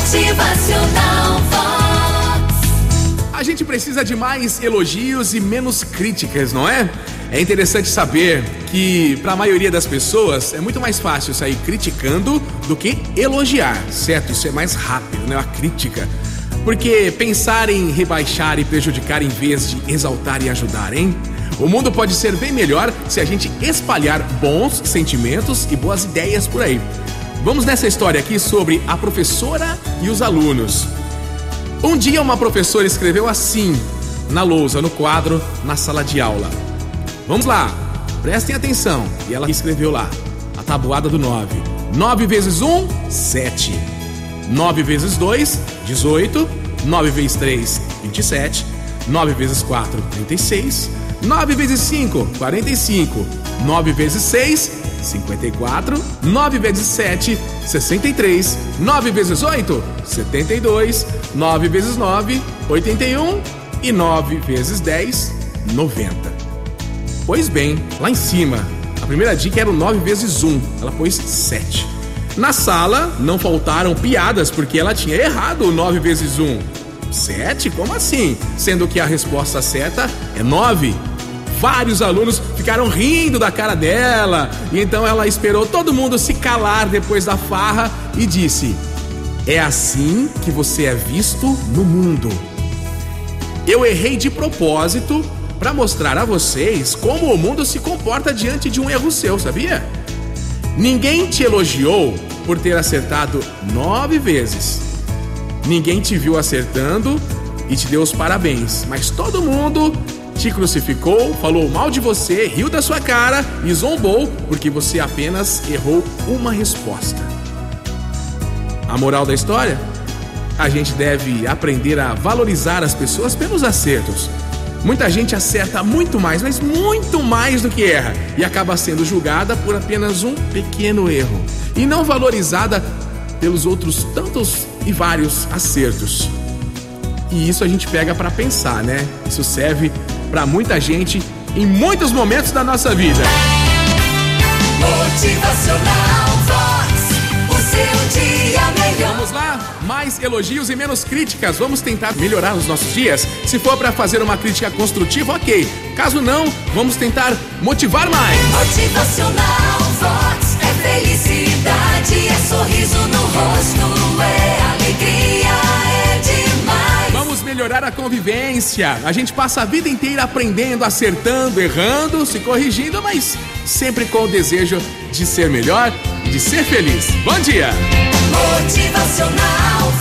Motivacional. A gente precisa de mais elogios e menos críticas, não é? É interessante saber que, para a maioria das pessoas, é muito mais fácil sair criticando do que elogiar, certo? Isso é mais rápido, né? A crítica. Porque pensar em rebaixar e prejudicar em vez de exaltar e ajudar, hein? O mundo pode ser bem melhor se a gente espalhar bons sentimentos e boas ideias por aí. Vamos nessa história aqui sobre a professora e os alunos. Um dia uma professora escreveu assim na lousa, no quadro, na sala de aula. Vamos lá, prestem atenção. E ela escreveu lá, a tabuada do 9. 9 vezes 1, 7. 9 vezes 2, 18. 9 vezes 3, 27. 9 vezes 4, 36. 9 vezes 5, 45. 9 vezes 6, 54. 9 vezes 7, 63. 9 vezes 8, 72. 9 vezes 9, 81. E 9 vezes 10, 90. Pois bem, lá em cima, a primeira dica era o 9 vezes 1. Ela pôs 7. Na sala, não faltaram piadas porque ela tinha errado o 9 vezes 1. 7? Como assim? Sendo que a resposta certa é 9. Vários alunos ficaram rindo da cara dela, e então ela esperou todo mundo se calar depois da farra e disse: É assim que você é visto no mundo. Eu errei de propósito para mostrar a vocês como o mundo se comporta diante de um erro seu, sabia? Ninguém te elogiou por ter acertado nove vezes. Ninguém te viu acertando e te deu os parabéns, mas todo mundo te crucificou, falou mal de você, riu da sua cara e zombou porque você apenas errou uma resposta. A moral da história? A gente deve aprender a valorizar as pessoas pelos acertos. Muita gente acerta muito mais, mas muito mais do que erra, e acaba sendo julgada por apenas um pequeno erro, e não valorizada pelos outros tantos e vários acertos. E isso a gente pega para pensar, né? Isso serve para muita gente em muitos momentos da nossa vida. Motivacional Vox. O seu dia melhor. Vamos lá? Mais elogios e menos críticas. Vamos tentar melhorar os nossos dias. Se for para fazer uma crítica construtiva, ok. Caso não, vamos tentar motivar mais. Motivacional Vox. É felicidade, é sorriso no rosto, é melhorar a convivência. A gente passa a vida inteira aprendendo, acertando, errando, se corrigindo, mas sempre com o desejo de ser melhor e de ser feliz. Bom dia! Motivacional